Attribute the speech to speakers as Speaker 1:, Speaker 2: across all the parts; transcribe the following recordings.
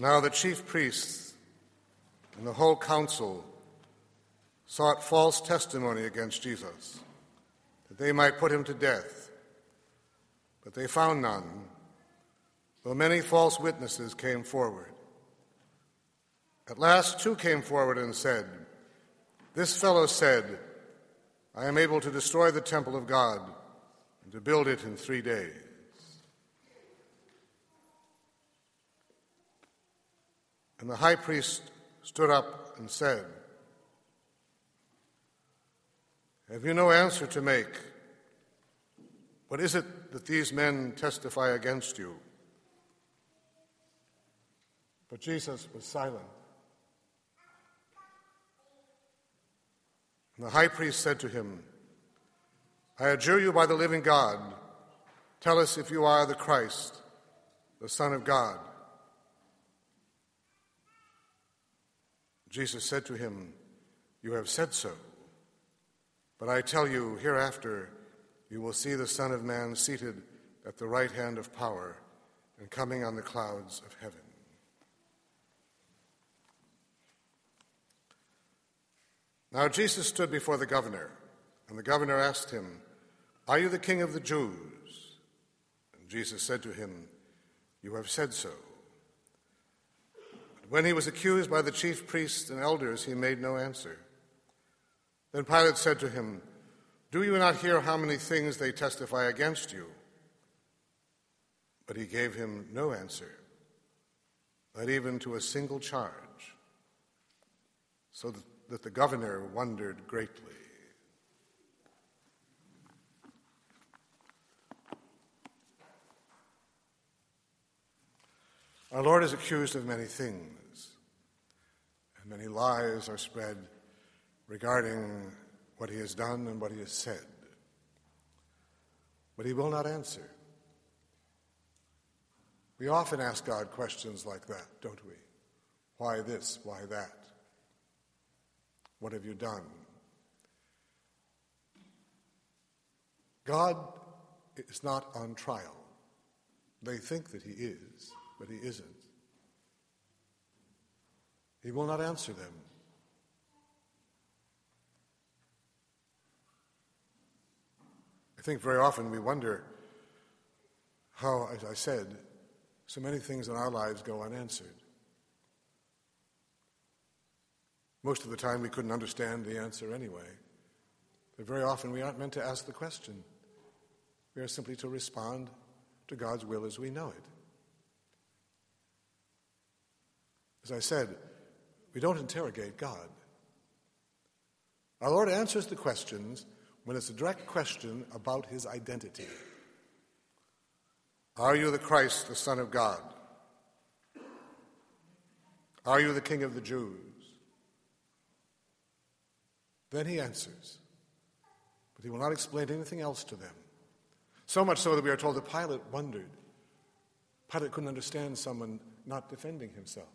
Speaker 1: Now the chief priests and the whole council sought false testimony against Jesus, that they might put him to death. But they found none, though many false witnesses came forward. At last, two came forward and said, This fellow said, I am able to destroy the temple of God and to build it in three days. And the high priest stood up and said, Have you no answer to make? What is it that these men testify against you? But Jesus was silent. And the high priest said to him, I adjure you by the living God, tell us if you are the Christ, the Son of God. Jesus said to him, You have said so. But I tell you, hereafter you will see the Son of Man seated at the right hand of power and coming on the clouds of heaven. Now Jesus stood before the governor, and the governor asked him, Are you the king of the Jews? And Jesus said to him, You have said so. When he was accused by the chief priests and elders, he made no answer. Then Pilate said to him, Do you not hear how many things they testify against you? But he gave him no answer, not even to a single charge, so that the governor wondered greatly. Our Lord is accused of many things. Many lies are spread regarding what he has done and what he has said. But he will not answer. We often ask God questions like that, don't we? Why this? Why that? What have you done? God is not on trial. They think that he is, but he isn't. He will not answer them. I think very often we wonder how, as I said, so many things in our lives go unanswered. Most of the time we couldn't understand the answer anyway. But very often we aren't meant to ask the question. We are simply to respond to God's will as we know it. As I said, we don't interrogate God. Our Lord answers the questions when it's a direct question about his identity. Are you the Christ, the Son of God? Are you the King of the Jews? Then he answers, but he will not explain anything else to them. So much so that we are told that Pilate wondered. Pilate couldn't understand someone not defending himself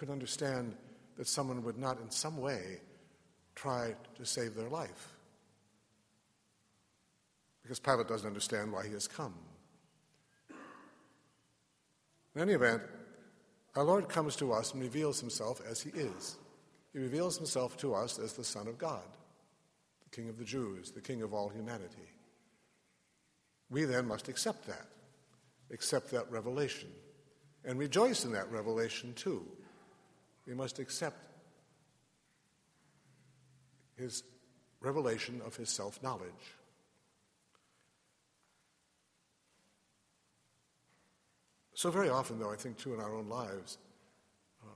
Speaker 1: could understand that someone would not, in some way, try to save their life. Because Pilate doesn't understand why he has come. In any event, our Lord comes to us and reveals himself as he is. He reveals himself to us as the Son of God, the King of the Jews, the King of all humanity. We then must accept that, accept that revelation, and rejoice in that revelation too. We must accept his revelation of his self knowledge. So, very often, though, I think too in our own lives, uh,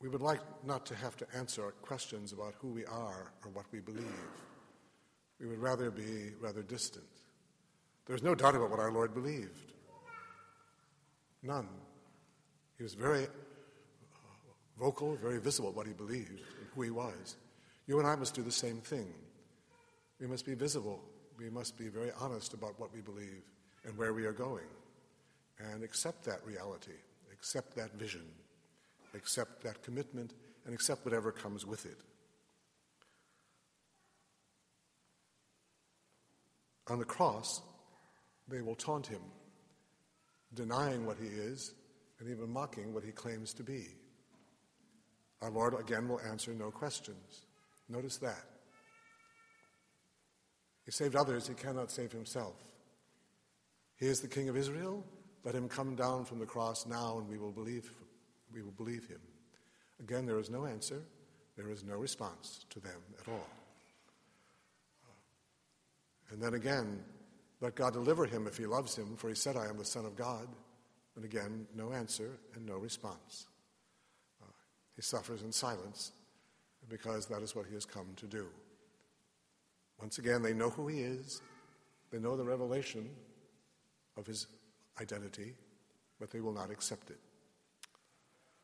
Speaker 1: we would like not to have to answer questions about who we are or what we believe. We would rather be rather distant. There's no doubt about what our Lord believed. None. He was very uh, vocal, very visible what he believed and who he was. You and I must do the same thing. We must be visible. We must be very honest about what we believe and where we are going. And accept that reality, accept that vision, accept that commitment, and accept whatever comes with it. On the cross, they will taunt him denying what he is and even mocking what he claims to be. Our Lord again will answer no questions. Notice that. He saved others, he cannot save himself. He is the King of Israel. Let him come down from the cross now and we will believe we will believe him. Again, there is no answer, there is no response to them at all. And then again, let God deliver him if he loves him, for he said, I am the Son of God. And again, no answer and no response. Uh, he suffers in silence because that is what he has come to do. Once again, they know who he is, they know the revelation of his identity, but they will not accept it.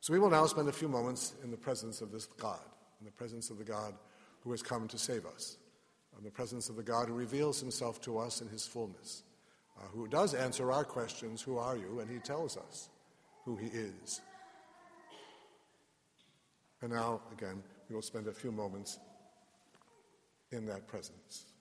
Speaker 1: So we will now spend a few moments in the presence of this God, in the presence of the God who has come to save us, in the presence of the God who reveals himself to us in his fullness, uh, who does answer our questions, Who are you? and he tells us who he is. And now, again, we will spend a few moments in that presence.